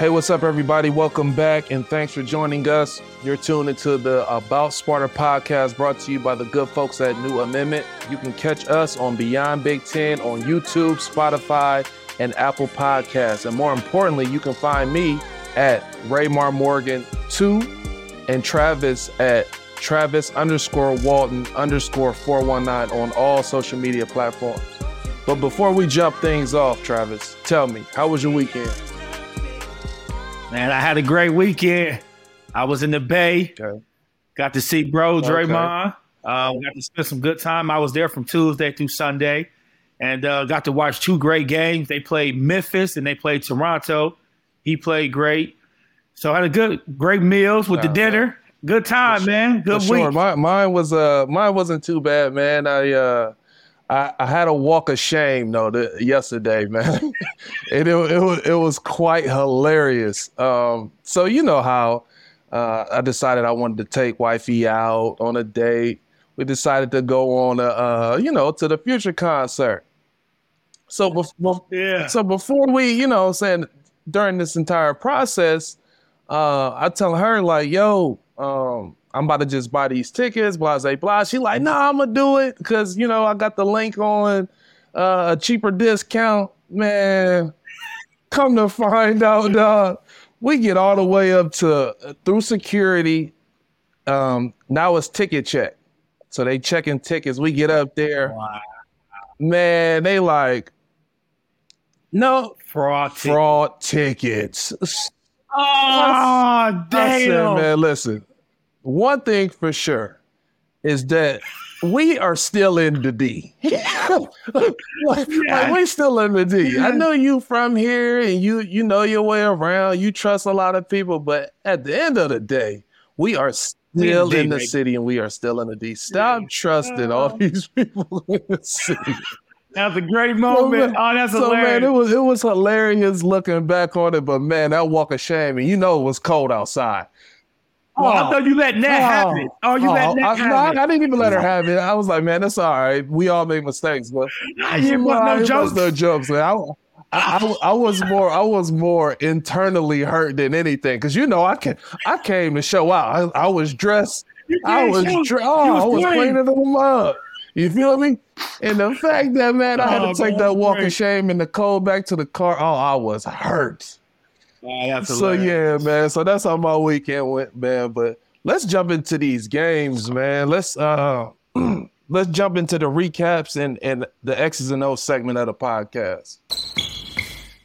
Hey, what's up, everybody? Welcome back, and thanks for joining us. You're tuned into the About Sparta podcast brought to you by the good folks at New Amendment. You can catch us on Beyond Big Ten on YouTube, Spotify, and Apple Podcasts. And more importantly, you can find me at Raymar Morgan 2 and Travis at Travis underscore Walton underscore 419 on all social media platforms. But before we jump things off, Travis, tell me, how was your weekend? Man, I had a great weekend. I was in the Bay. Okay. Got to see bro Draymond. Okay. Uh, got to spend some good time. I was there from Tuesday through Sunday, and uh, got to watch two great games. They played Memphis and they played Toronto. He played great. So I had a good, great meals with the dinner. Good time, man. Good week. Sure. My, mine was uh, mine wasn't too bad, man. I uh, I, I had a walk of shame though the, yesterday, man. it, it, it, was, it was quite hilarious. Um, so you know how uh, I decided I wanted to take wifey out on a date. We decided to go on a uh, you know to the Future concert. So before yeah. so before we you know saying during this entire process, uh, I tell her like, yo, um, I'm about to just buy these tickets, blah, blah, blah. She like, nah, I'm gonna do it because you know I got the link on uh, a cheaper discount. Man, come to find out, dog, we get all the way up to uh, through security. Um, now it's ticket check, so they checking tickets. We get up there, wow. man. They like, no fraud, fraud tickets. tickets. Oh, damn. I said, man, listen, one thing for sure is that we are still in the D. like, yeah. we still in the D. I know you from here and you you know your way around. You trust a lot of people, but at the end of the day, we are still in the city and we are still in the D. Stop trusting all oh. these people in the city. That's a great moment. So, oh, that's so, hilarious. man, it was it was hilarious looking back on it, but man, that walk of shame, and you know it was cold outside. Oh, I thought you let Nat oh, have it. Oh, you oh, let Nat I, have no, it. I didn't even let her have it. I was like, man, that's all right. We all make mistakes, but you know, no jokes. No jokes. Man. I, I, I, was more I was more internally hurt than anything because you know I can I came to show out. I, I was dressed. I was dre- oh, was I was cleaning them up. You feel me? And the fact that man, I had to oh, take that walk of shame in the cold back to the car. Oh, I was hurt. So yeah, man. So that's how my weekend went, man. But let's jump into these games, man. Let's uh let's jump into the recaps and and the X's and O's segment of the podcast.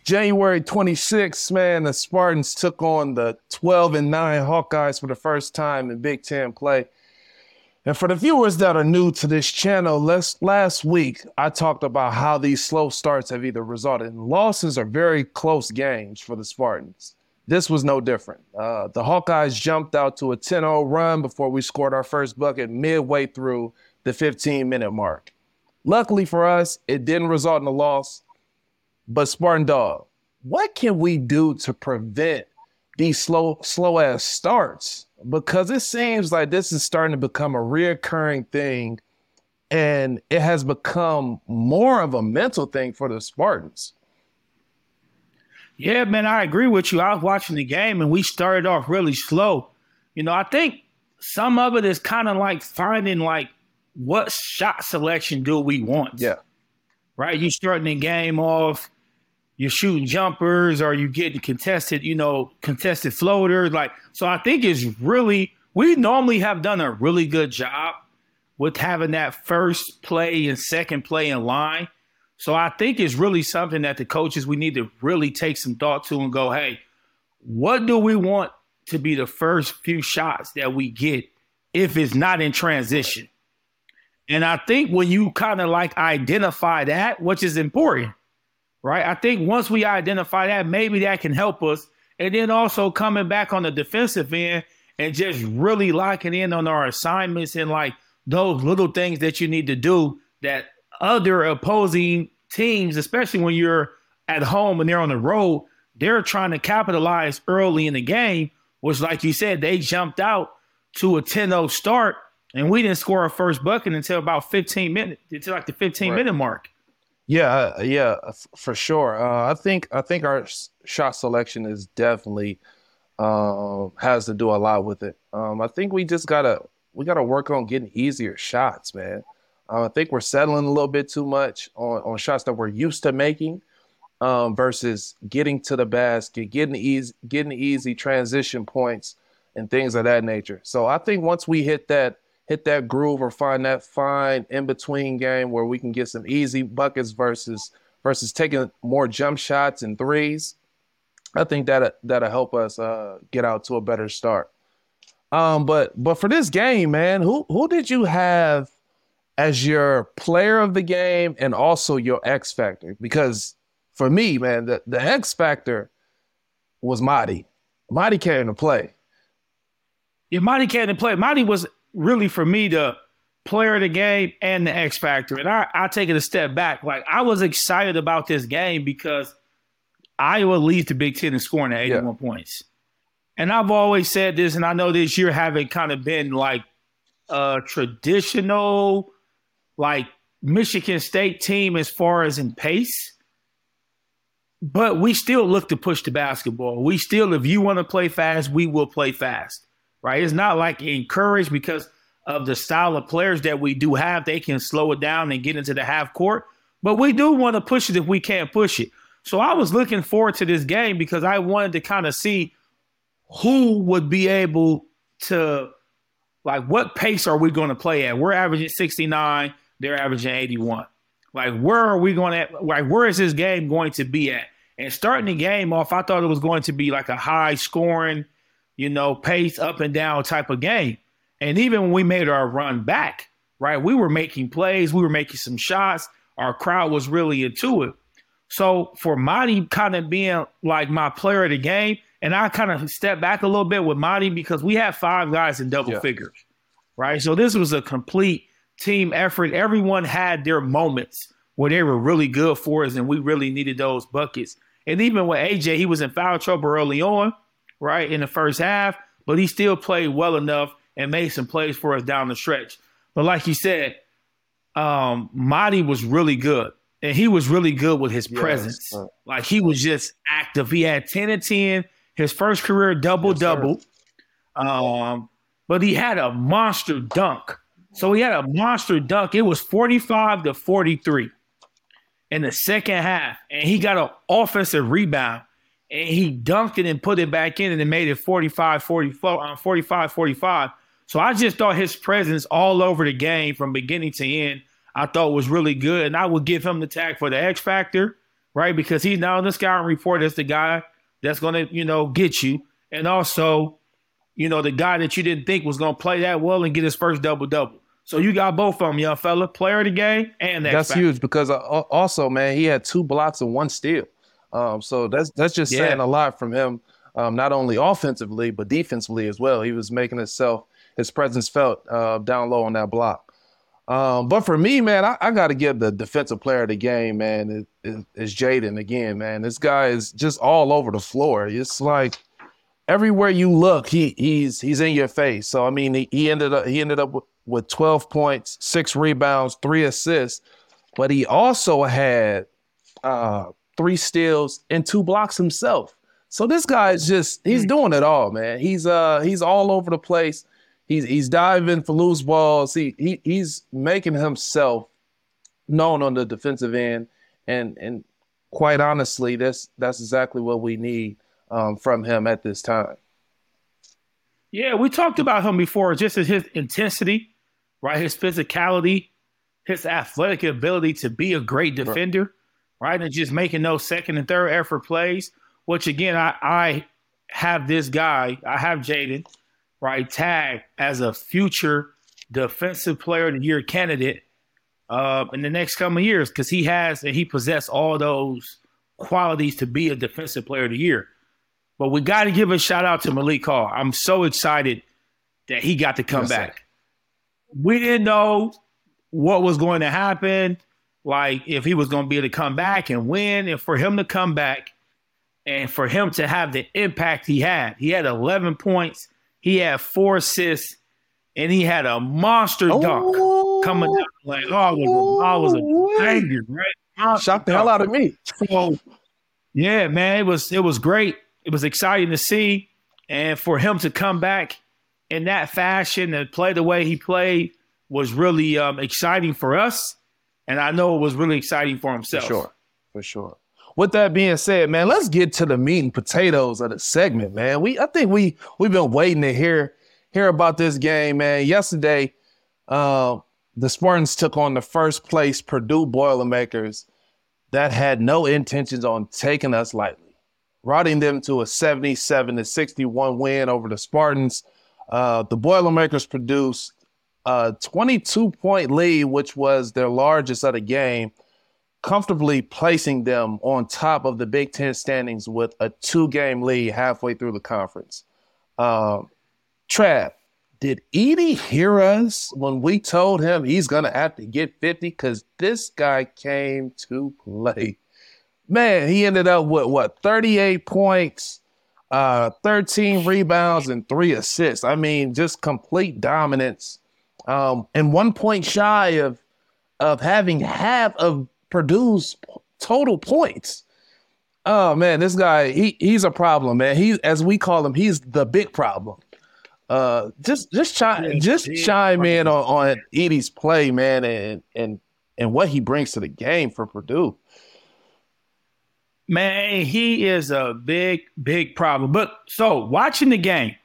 January 26th, man, the Spartans took on the 12 and 9 Hawkeyes for the first time in Big Ten play. And for the viewers that are new to this channel, last, last week I talked about how these slow starts have either resulted in losses or very close games for the Spartans. This was no different. Uh, the Hawkeyes jumped out to a 10 0 run before we scored our first bucket midway through the 15 minute mark. Luckily for us, it didn't result in a loss. But Spartan Dog, what can we do to prevent these slow, slow ass starts? because it seems like this is starting to become a reoccurring thing and it has become more of a mental thing for the Spartans. Yeah, man, I agree with you. I was watching the game and we started off really slow. You know, I think some of it is kind of like finding like what shot selection do we want? Yeah. Right? You starting the game off you're shooting jumpers or you getting contested, you know, contested floaters. Like, so I think it's really, we normally have done a really good job with having that first play and second play in line. So I think it's really something that the coaches, we need to really take some thought to and go, hey, what do we want to be the first few shots that we get if it's not in transition? And I think when you kind of like identify that, which is important, right? I think once we identify that, maybe that can help us. And then also coming back on the defensive end and just really locking in on our assignments and like those little things that you need to do that other opposing teams, especially when you're at home and they're on the road, they're trying to capitalize early in the game, which, like you said, they jumped out to a 10 0 start and we didn't score our first bucket until about 15 minutes, until like the 15 right. minute mark. Yeah, uh, yeah, for sure. Uh, I think I think our shot selection is definitely uh, has to do a lot with it. Um, I think we just gotta we gotta work on getting easier shots, man. Uh, I think we're settling a little bit too much on, on shots that we're used to making um, versus getting to the basket, getting easy, getting easy transition points and things of that nature. So I think once we hit that hit that groove or find that fine in between game where we can get some easy buckets versus versus taking more jump shots and threes, I think that that'll help us uh, get out to a better start. Um, but but for this game, man, who who did you have as your player of the game and also your X factor? Because for me, man, the, the X factor was Mady. Mady came to play. Yeah, Mady came to play. Mady was really for me the player of the game and the X factor. And I, I take it a step back. Like I was excited about this game because Iowa leads the Big Ten in scoring at 81 yeah. points. And I've always said this, and I know this year haven't kind of been like a traditional, like Michigan State team as far as in pace. But we still look to push the basketball. We still, if you want to play fast, we will play fast right? It's not like encouraged because of the style of players that we do have. They can slow it down and get into the half court, but we do want to push it if we can't push it. So I was looking forward to this game because I wanted to kind of see who would be able to, like, what pace are we going to play at? We're averaging 69, they're averaging 81. Like, where are we going to, like, where is this game going to be at? And starting the game off, I thought it was going to be like a high scoring, you know, pace up and down type of game. And even when we made our run back, right, we were making plays, we were making some shots. Our crowd was really into it. So for Mady kind of being like my player of the game, and I kind of stepped back a little bit with Mady because we had five guys in double yeah. figures, right? So this was a complete team effort. Everyone had their moments where they were really good for us, and we really needed those buckets. And even with AJ, he was in foul trouble early on, right, in the first half, but he still played well enough and made some plays for us down the stretch. But like you said, um, Mady was really good. And he was really good with his presence. Yes, like he was just active. He had 10 and 10, his first career double yes, double. Um, but he had a monster dunk. So he had a monster dunk. It was 45 to 43 in the second half. And he got an offensive rebound and he dunked it and put it back in and it made it 45 44 um, 45 45 so i just thought his presence all over the game from beginning to end i thought was really good. And i would give him the tag for the x factor right? Because he's now in the scouting report as the guy that's going to you know get you. And also you know the guy that you didn't think was going to play that well and get his first double double so you got both of them, young fella, player of the game and the that's huge because uh, also, man, he had two blocks and one steal. Um, so that's that's just yeah. saying a lot from him, um, not only offensively but defensively as well. He was making himself his presence felt uh, down low on that block. Um, but for me, man, I, I got to give the defensive player of the game, man, is, is Jaden again, man. This guy is just all over the floor. It's like everywhere you look, he he's he's in your face. So I mean, he, he ended up he ended up with, with 12 points, six rebounds, three assists, but he also had uh, three steals, and two blocks himself. So this guy is just he's hmm. doing it all, man. He's uh he's all over the place. He's he's diving for loose balls. He, he he's making himself known on the defensive end, and and quite honestly, that's that's exactly what we need um, from him at this time. Yeah, we talked about him before, just his intensity, right? His physicality, his athletic ability to be a great defender right? And just making those second and third effort plays, which again, I, I have this guy, I have Jaden, right, tagged as a future defensive player of the year candidate uh, in the next couple of years because he has and he possesses all those qualities to be a defensive player of the year. But we got to give a shout out to Malik Hall. I'm so excited that he got to come back. We didn't know what was going to happen like if he was going to be able to come back and win, and for him to come back and for him to have the impact he had. He had 11 points, he had four assists, and he had a monster dunk coming down. Like, oh, I was, a, I was a banger, right? Shocked the hell out of me. So, yeah, man, it was it was great. It was exciting to see, and for him to come back in that fashion and play the way he played was really um, exciting for us, and I know it was really exciting for himself. For sure, for sure. With that being said, man, let's get to the meat and potatoes of the segment, man. We I think we we've been waiting to hear hear about this game, man. Yesterday, uh, the Spartans took on the first place Purdue Boilermakers that had no intentions on taking us lightly, routing them to a 77 to 61 win over the Spartans. Uh, the Boilermakers produced a 22 point lead, which was their largest of the game, comfortably placing them on top of the Big Ten standings with a two game lead halfway through the conference. Uh, Trav, did Edey hear us when we told him he's gonna have to get 50? Because this guy came to play. Man, he ended up with what 38 points, uh, 13 rebounds, and three assists. I mean, just complete dominance. Um, and one point shy of of having half of Purdue's total points. Oh man, this guy, he he's a problem, man. He as we call him, he's the big problem. Uh, just just chime just chime in on, on Edey's play, man, and and and what he brings to the game for Purdue. Man, he is a big big problem. But so watching the game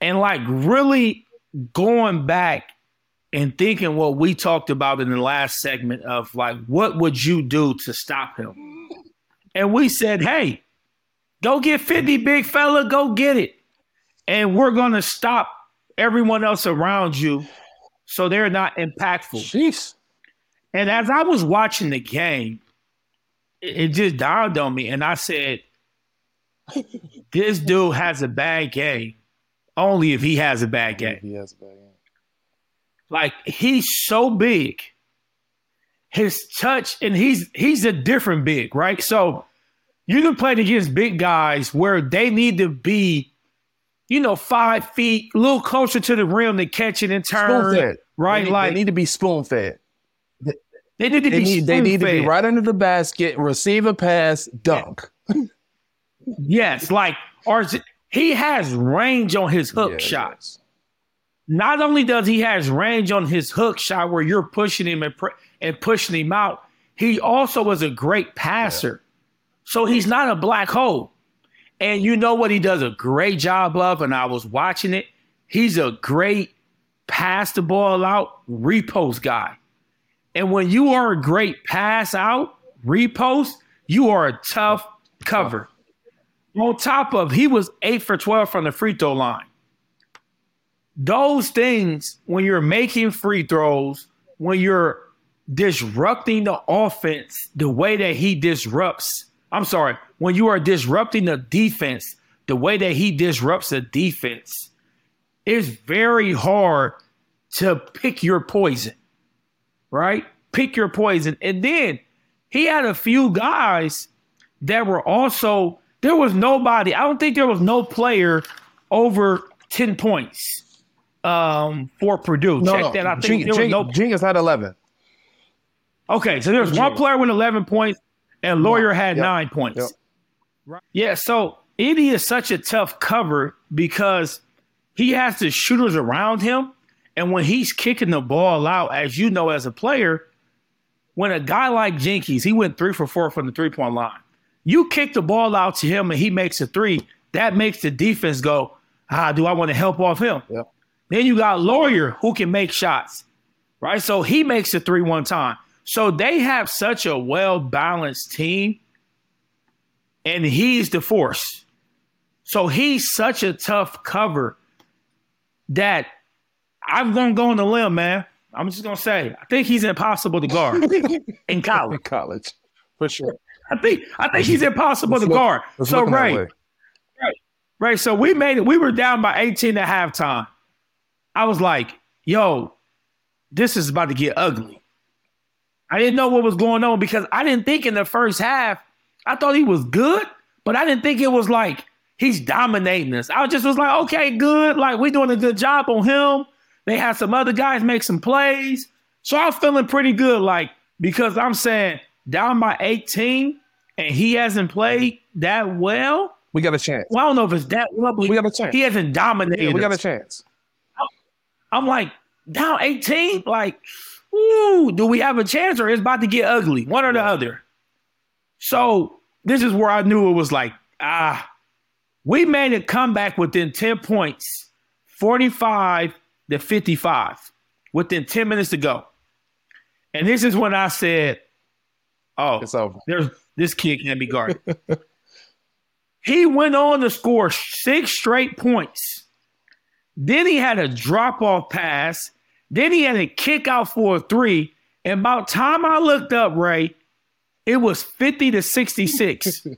and like really going back and thinking what we talked about in the last segment of like what would you do to stop him? And we said, "Hey, go get 50 big fella, go get it." and we're going to stop everyone else around you so they're not impactful. Jeez. And as I was watching the game, it, it just dawned on me, and I said, "This dude has a bad game. Only if he has a bad game. He has a bad game. Like he's so big, his touch, and he's he's a different big, right? So you can play against big guys where they need to be you know, five feet, a little closer to the rim to catch it and turn. Spoon fed. Right? They need, like they need to be spoon fed. They need to they be need, they need to be right under the basket, receive a pass, dunk. yes, like or he has range on his hook yeah, shots. Not only does he has range on his hook shot where you're pushing him and, and pushing him out, he also is a great passer. Yeah. So he's not a black hole. And you know what he does a great job of, and I was watching it. He's a great pass the ball out repost guy. And when you are a great pass out repost, you are a tough cover. On top of he was eight for 12 from the free throw line. Those things, when you're making free throws, when you're disrupting the offense the way that he disrupts, I'm sorry, when you are disrupting the defense the way that he disrupts the defense, it's very hard to pick your poison, right? Pick your poison. And then he had a few guys that were also, there was nobody, I don't think there was no player over 10 points um, for Purdue. No, Check no. that. I think there was no. Genius had 11. Okay, so there's one player with 11 points, and Loyer had yep. nine points. Yep. Right. Yeah, so Edey is such a tough cover because he has the shooters around him. And when he's kicking the ball out, as you know, as a player, when a guy like Jenkins, he went three for four from the three point line. You kick the ball out to him and he makes a three, that makes the defense go, ah, do I want to help off him? Yep. Then you got Loyer who can make shots, right? So he makes a three one time. So they have such a well balanced team and he's the force. So he's such a tough cover that I'm gonna go on the limb, man. I'm just gonna say I think he's impossible to guard in college. In college, for sure. I think I think he's impossible let's to look, guard. So right, right, right. So we made it. We were down by 18 at halftime. I was like, "Yo, this is about to get ugly." I didn't know what was going on because I didn't think in the first half I thought he was good, but I didn't think it was like he's dominating us. I just was like, okay, good. Like we're doing a good job on him. They had some other guys make some plays. So I was feeling pretty good. Like because I'm saying down by 18 and he hasn't played that well. We got a chance. Well, I don't know if it's that well, but We got a chance. he hasn't dominated. Yeah, we got a chance. I'm like, down 18? Like, ooh, do we have a chance or it's about to get ugly? One or the other. So this is where I knew it was like, ah, we made a comeback within 10 points, 45 to 55, within 10 minutes to go. And this is when I said, oh, It's over. there's this kid can't be guarded. he went on to score six straight points. Then he had a drop off pass. Then he had a kick out for a three. And about time I looked up, Ray, it was 50 to 66.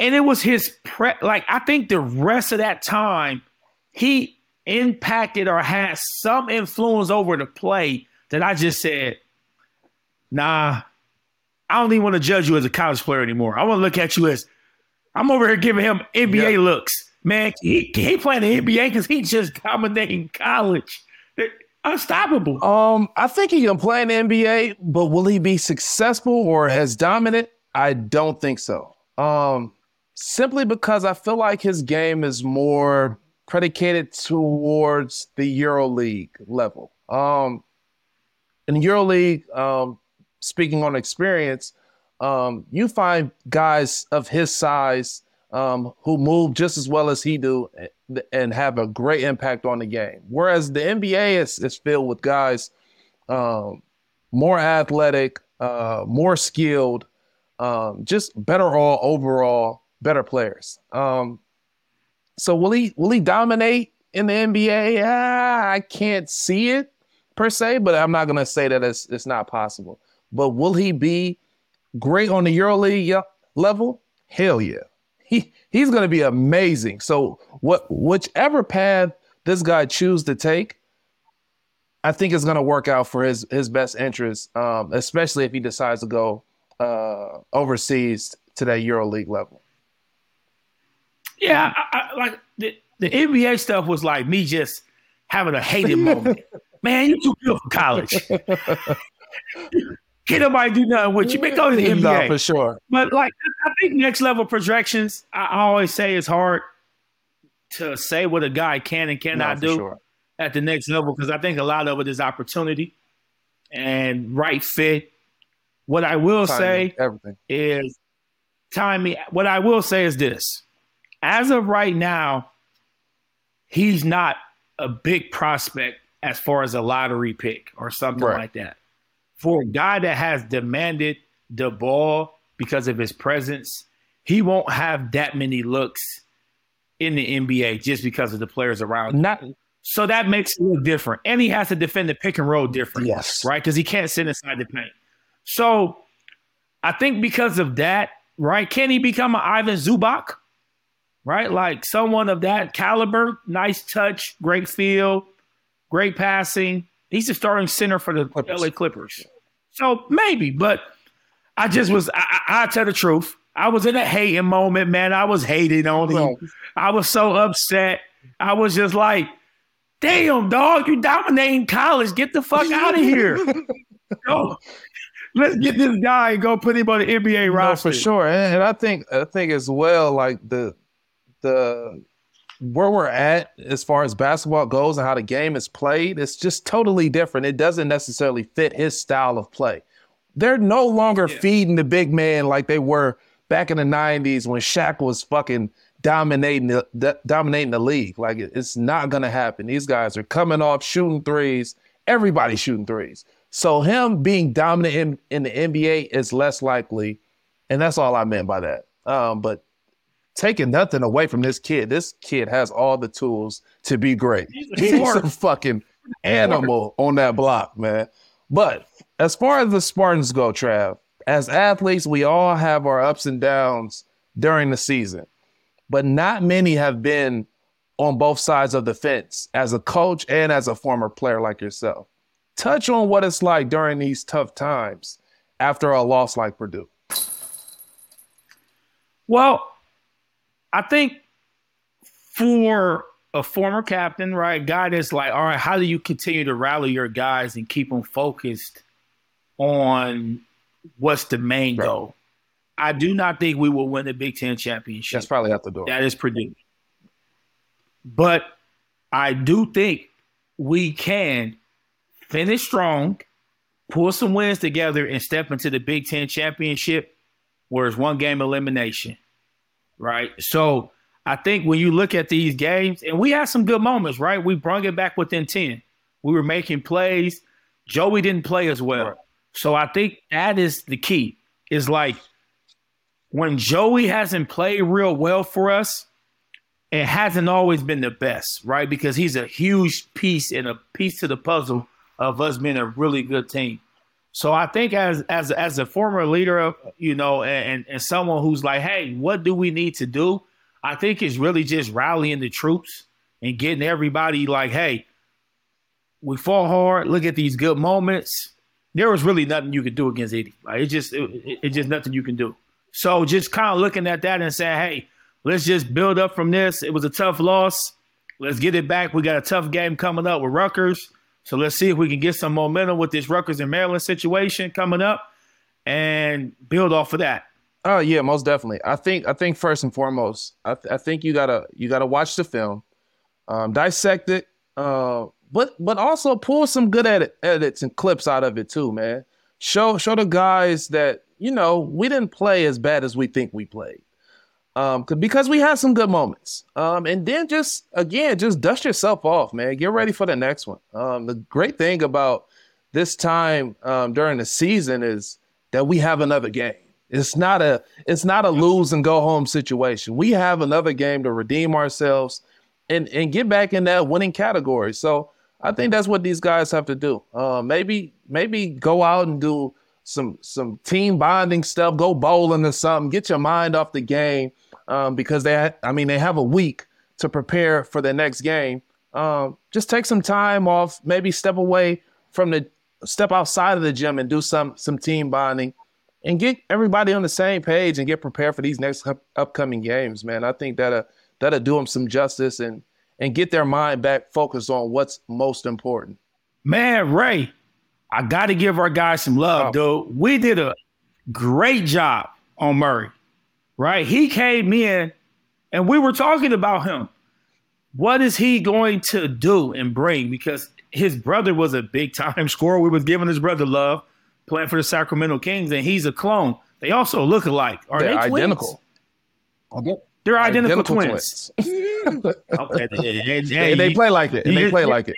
and it was his pre like I think the rest of that time he impacted or had some influence over the play that I just said, nah, I don't even want to judge you as a college player anymore. I want to look at you as I'm over here giving him NBA Yeah. looks. Man, he, he playing the NBA because he just dominating college. They're unstoppable. Um, I think he can play in the NBA, but will he be successful or as dominant? I don't think so. Um, simply because I feel like his game is more predicated towards the EuroLeague level. Um, in EuroLeague, um, speaking on experience, um, you find guys of his size um, who move just as well as he do and- and have a great impact on the game. Whereas the NBA is, is filled with guys um, more athletic, uh, more skilled, um, just better all overall, better players. Um, so will he will he dominate in the NBA? Ah, I can't see it per se, but I'm not gonna say that it's it's not possible. But will he be great on the EuroLeague level? Hell yeah. He he's gonna be amazing. So what whichever path this guy choose to take, I think it's gonna work out for his his best interest, um, especially if he decides to go uh, overseas to that EuroLeague level. Yeah, I, I, like the, the NBA stuff was like me just having a hated moment. Man, you too good for college. Can't nobody do nothing with you. Man, go to the No, NBA. for sure. But like, I think next level projections. I always say it's hard to say what a guy can and cannot for do sure. at the next level because I think a lot of it is opportunity and right fit. What I will Timing, say everything. is timing. What I will say is this: as of right now, he's not a big prospect as far as a lottery pick or something Right. like that. For a guy that has demanded the ball because of his presence, he won't have that many looks in the NBA just because of the players around. him. So that makes it look different. And he has to defend the pick and roll different yes. right? Because he can't sit inside the paint. So I think because of that, right? Can he become an Ivan Zubac? Right? Like someone of that caliber, nice touch, great feel, great passing. He's the starting center for the Clippers. LA Clippers. So maybe, but I just was, I, I, I tell the truth. I was in a hating moment, man. I was hating on him. Well, I was so upset. I was just like, damn, dog, you dominating college. Get the fuck out of here. Go. Let's get this guy and go put him on the NBA no, roster. for sure. And, and I think I think as well, like the the where we're at as far as basketball goes and how the game is played, it's just totally different. It doesn't necessarily fit his style of play. They're no longer Yeah. feeding the big man like they were back in the '90s when Shaq was fucking dominating the, the dominating the league. Like it's not gonna happen. These guys are coming off shooting threes. Everybody's shooting threes. So him being dominant in, in the NBA is less likely, and that's all I meant by that. Um, but taking nothing away from this kid, this kid has all the tools to be great. He's a He's a fucking animal on that block, man. But as far as the Spartans go, Trav, as athletes, we all have our ups and downs during the season, but not many have been on both sides of the fence as a coach and as a former player like yourself. Touch on what it's like during these tough times after a loss like Purdue. Well, I think for a former captain, right, guy that's like, all right, how do you continue to rally your guys and keep them focused on what's the main right. goal. I do not think we will win the Big Ten championship. That's probably out the door. That is predicted. But I do think we can finish strong, pull some wins together, and step into the Big Ten championship where it's one game elimination. Right. So I think when you look at these games, and we had some good moments, right? We brought it back within 10. We were making plays. Joey didn't play as well. Right. So I think that is the key. Is like when Joey hasn't played real well for us, it hasn't always been the best, right? Because he's a huge piece and a piece to the puzzle of us being a really good team. So I think as as as a former leader, you know, and and someone who's like, hey, what do we need to do? I think it's really just rallying the troops and getting everybody like, hey, we fought hard. Look at these good moments. There was really nothing you could do against Edey. Like, it's just it, it's just nothing you can do. So just kind of looking at that and saying, hey, let's just build up from this. It was a tough loss. Let's get it back. We got a tough game coming up with Rutgers. So let's see if we can get some momentum with this Rutgers and Maryland situation coming up and build off of that. Oh yeah, most definitely. I think I think first and foremost, I, th- I think you gotta you gotta watch the film, um, dissect it, uh, but but also pull some good edit, edits and clips out of it too, man. Show show the guys that you know, we didn't play as bad as we think we played. Um, because we had some good moments. Um, and then just again, just dust yourself off, man. Get ready for the next one. Um, the great thing about this time um, during the season is that we have another game. It's not a it's not a lose and go home situation. We have another game to redeem ourselves and and get back in that winning category. So I think that's what these guys have to do. Uh, maybe maybe go out and do some some team bonding stuff, go bowling or something, get your mind off the game um, because they, I mean, they have a week to prepare for the next game. Um, just take some time off, maybe step away from the, step outside of the gym and do some some team bonding, and get everybody on the same page and get prepared for these next up, upcoming games. Man, I think that that'll do them some justice and and get their mind back focused on what's most important. Man, Ray, I got to give our guys some love, oh. dude. We did a great job on Murray, right? He came in and we were talking about him. What is he going to do and bring? Because his brother was a big time scorer. We was giving his brother love playing for the Sacramento Kings, and he's a clone. They also look alike. Are They're they identical? They're identical, identical twins. twins. okay, they, they, they, play like it. And they play like it.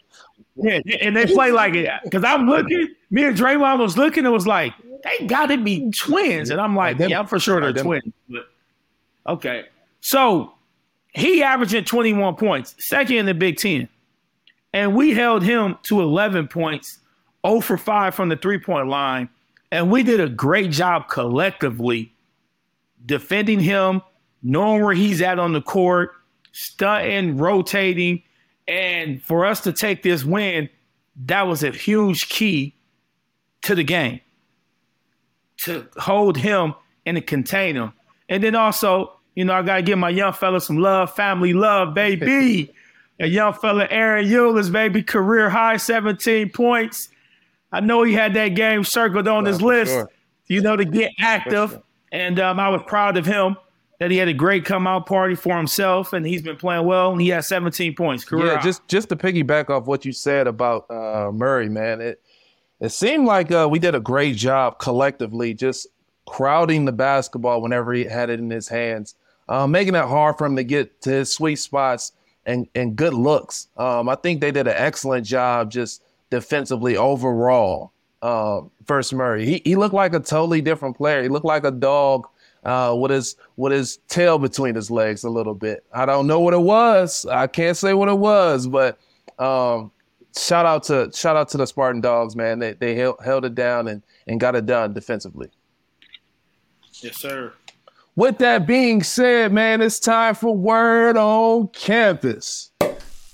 Yeah, and they play like it. Because I'm looking, me and Draymond was looking and was like, they got to be twins. And I'm like, yeah, I'm for sure they're twins. But, okay. So he averaging 21 points, second in the Big Ten. And we held him to 11 points, 0 for 5 from the three point line. And we did a great job collectively defending him, knowing where he's at on the court, stunting, rotating and for us to take this win, that was a huge key to the game to hold him and to contain him. And then also, you know, I got to give my young fella some love, family love, baby. a young fella, Ahron Ulis, baby, career high 17 points. I know he had that game circled on his list, sure. you know, to get active. Sure. And um, I was proud of him that he had a great come out party for himself and he's been playing well and he has 17 points. Career yeah just just to piggyback off what you said about uh, murray man it it seemed like uh, we did a great job collectively just crowding the basketball whenever he had it in his hands uh, making it hard for him to get to his sweet spots and and good looks. Um, i think they did an excellent job just defensively overall uh, versus murray. He, he looked like a totally different player. He looked like a dog uh, with his with his tail between his legs a little bit. I don't know what it was. I can't say what it was, but um, shout out to shout out to the Spartan Dogs, man. They they held, held it down and and got it done defensively. Yes, sir. With that being said, man, it's time for Word on Campus.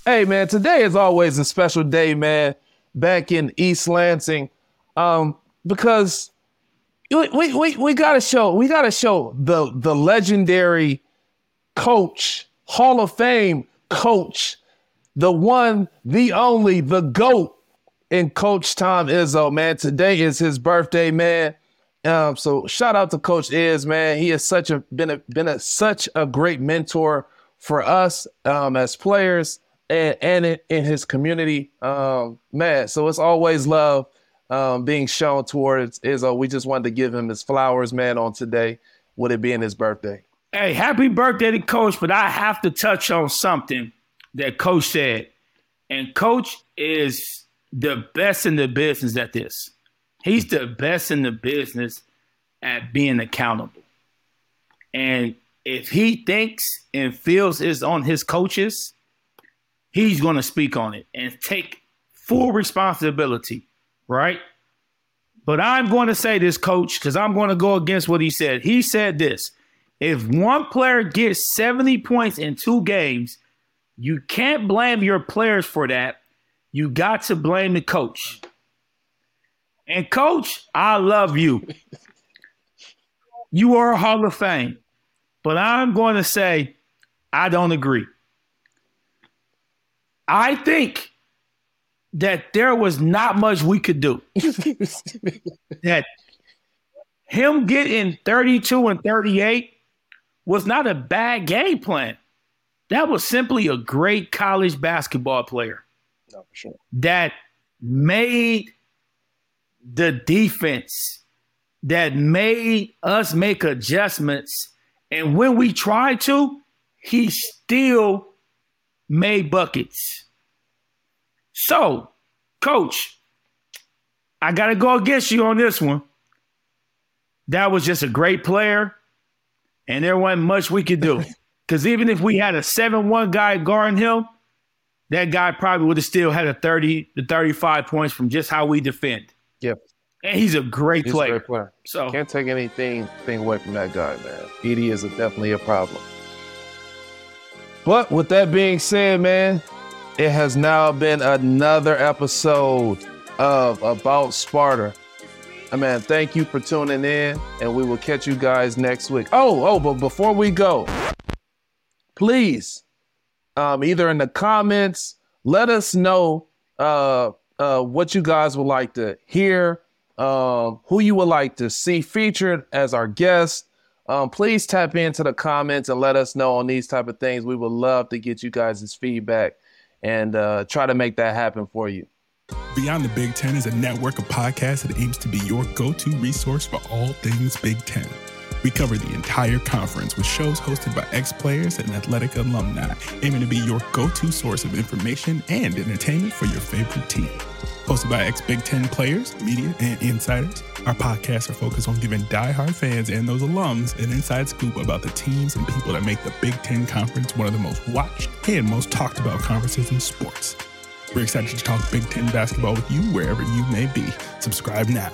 Hey, man, today is always a special day, man, back in East Lansing, um, because we, we, we gotta show we gotta show the the legendary coach, Hall of Fame coach, the one, the only, the GOAT, in Coach Tom Izzo, man. Today is his birthday, man. Um, so shout out to Coach Iz, man. He has such a been a been a such a great mentor for us um, as players and and in, in his community, um, man. So it's always love um, being shown towards Izzo. We just wanted to give him his flowers, man, on today, with it being his birthday. Hey, happy birthday to Coach! But I have to touch on something that Coach said, and Coach is the best in the business at this. He's the best in the business at being accountable. And if he thinks and feels it's on his coaches, he's going to speak on it and take full responsibility, right? But I'm going to say this, coach, because I'm going to go against what he said. He said this if one player gets 70 points in two games, you can't blame your players for that. You got to blame the coach. And coach, I love you. You are a Hall of Fame. But I'm going to say I don't agree. I think that there was not much we could do. that him getting 32 and 38 was not a bad game plan. That was simply a great college basketball player. No, for sure. That made the defense, that made us make adjustments. And when we tried to, he still made buckets. So, coach, I got to go against you on this one. That was just a great player, and there wasn't much we could do. Because even if we had a 7 1 guy guarding him, that guy probably would have still had a 30 to 35 points from just how we defend. Yep. And he's a great He's player. a great player. So Can't take anything thing away from that guy, man. Edey is a, definitely a problem. But with that being said, man, it has now been another episode of About Sparta. Uh, Man, thank you for tuning in, and we will catch you guys next week. Oh, oh, but before we go, please, um, either in the comments, let us know uh, uh, what you guys would like to hear, um, who you would like to see featured as our guest. Um, please tap into the comments and let us know on these type of things. We would love to get you guys' feedback and uh, try to make that happen for you. Beyond the Big Ten is a network of podcasts that aims to be your go to resource for all things Big Ten. We cover the entire conference with shows hosted by ex players and athletic alumni, aiming to be your go to source of information and entertainment for your favorite team. Hosted by ex Big Ten players, media, and insiders, our podcasts are focused on giving diehard fans and those alums an inside scoop about the teams and people that make the Big Ten Conference one of the most watched and most talked about conferences in sports. We're excited to talk Big Ten basketball with you wherever you may be. Subscribe now.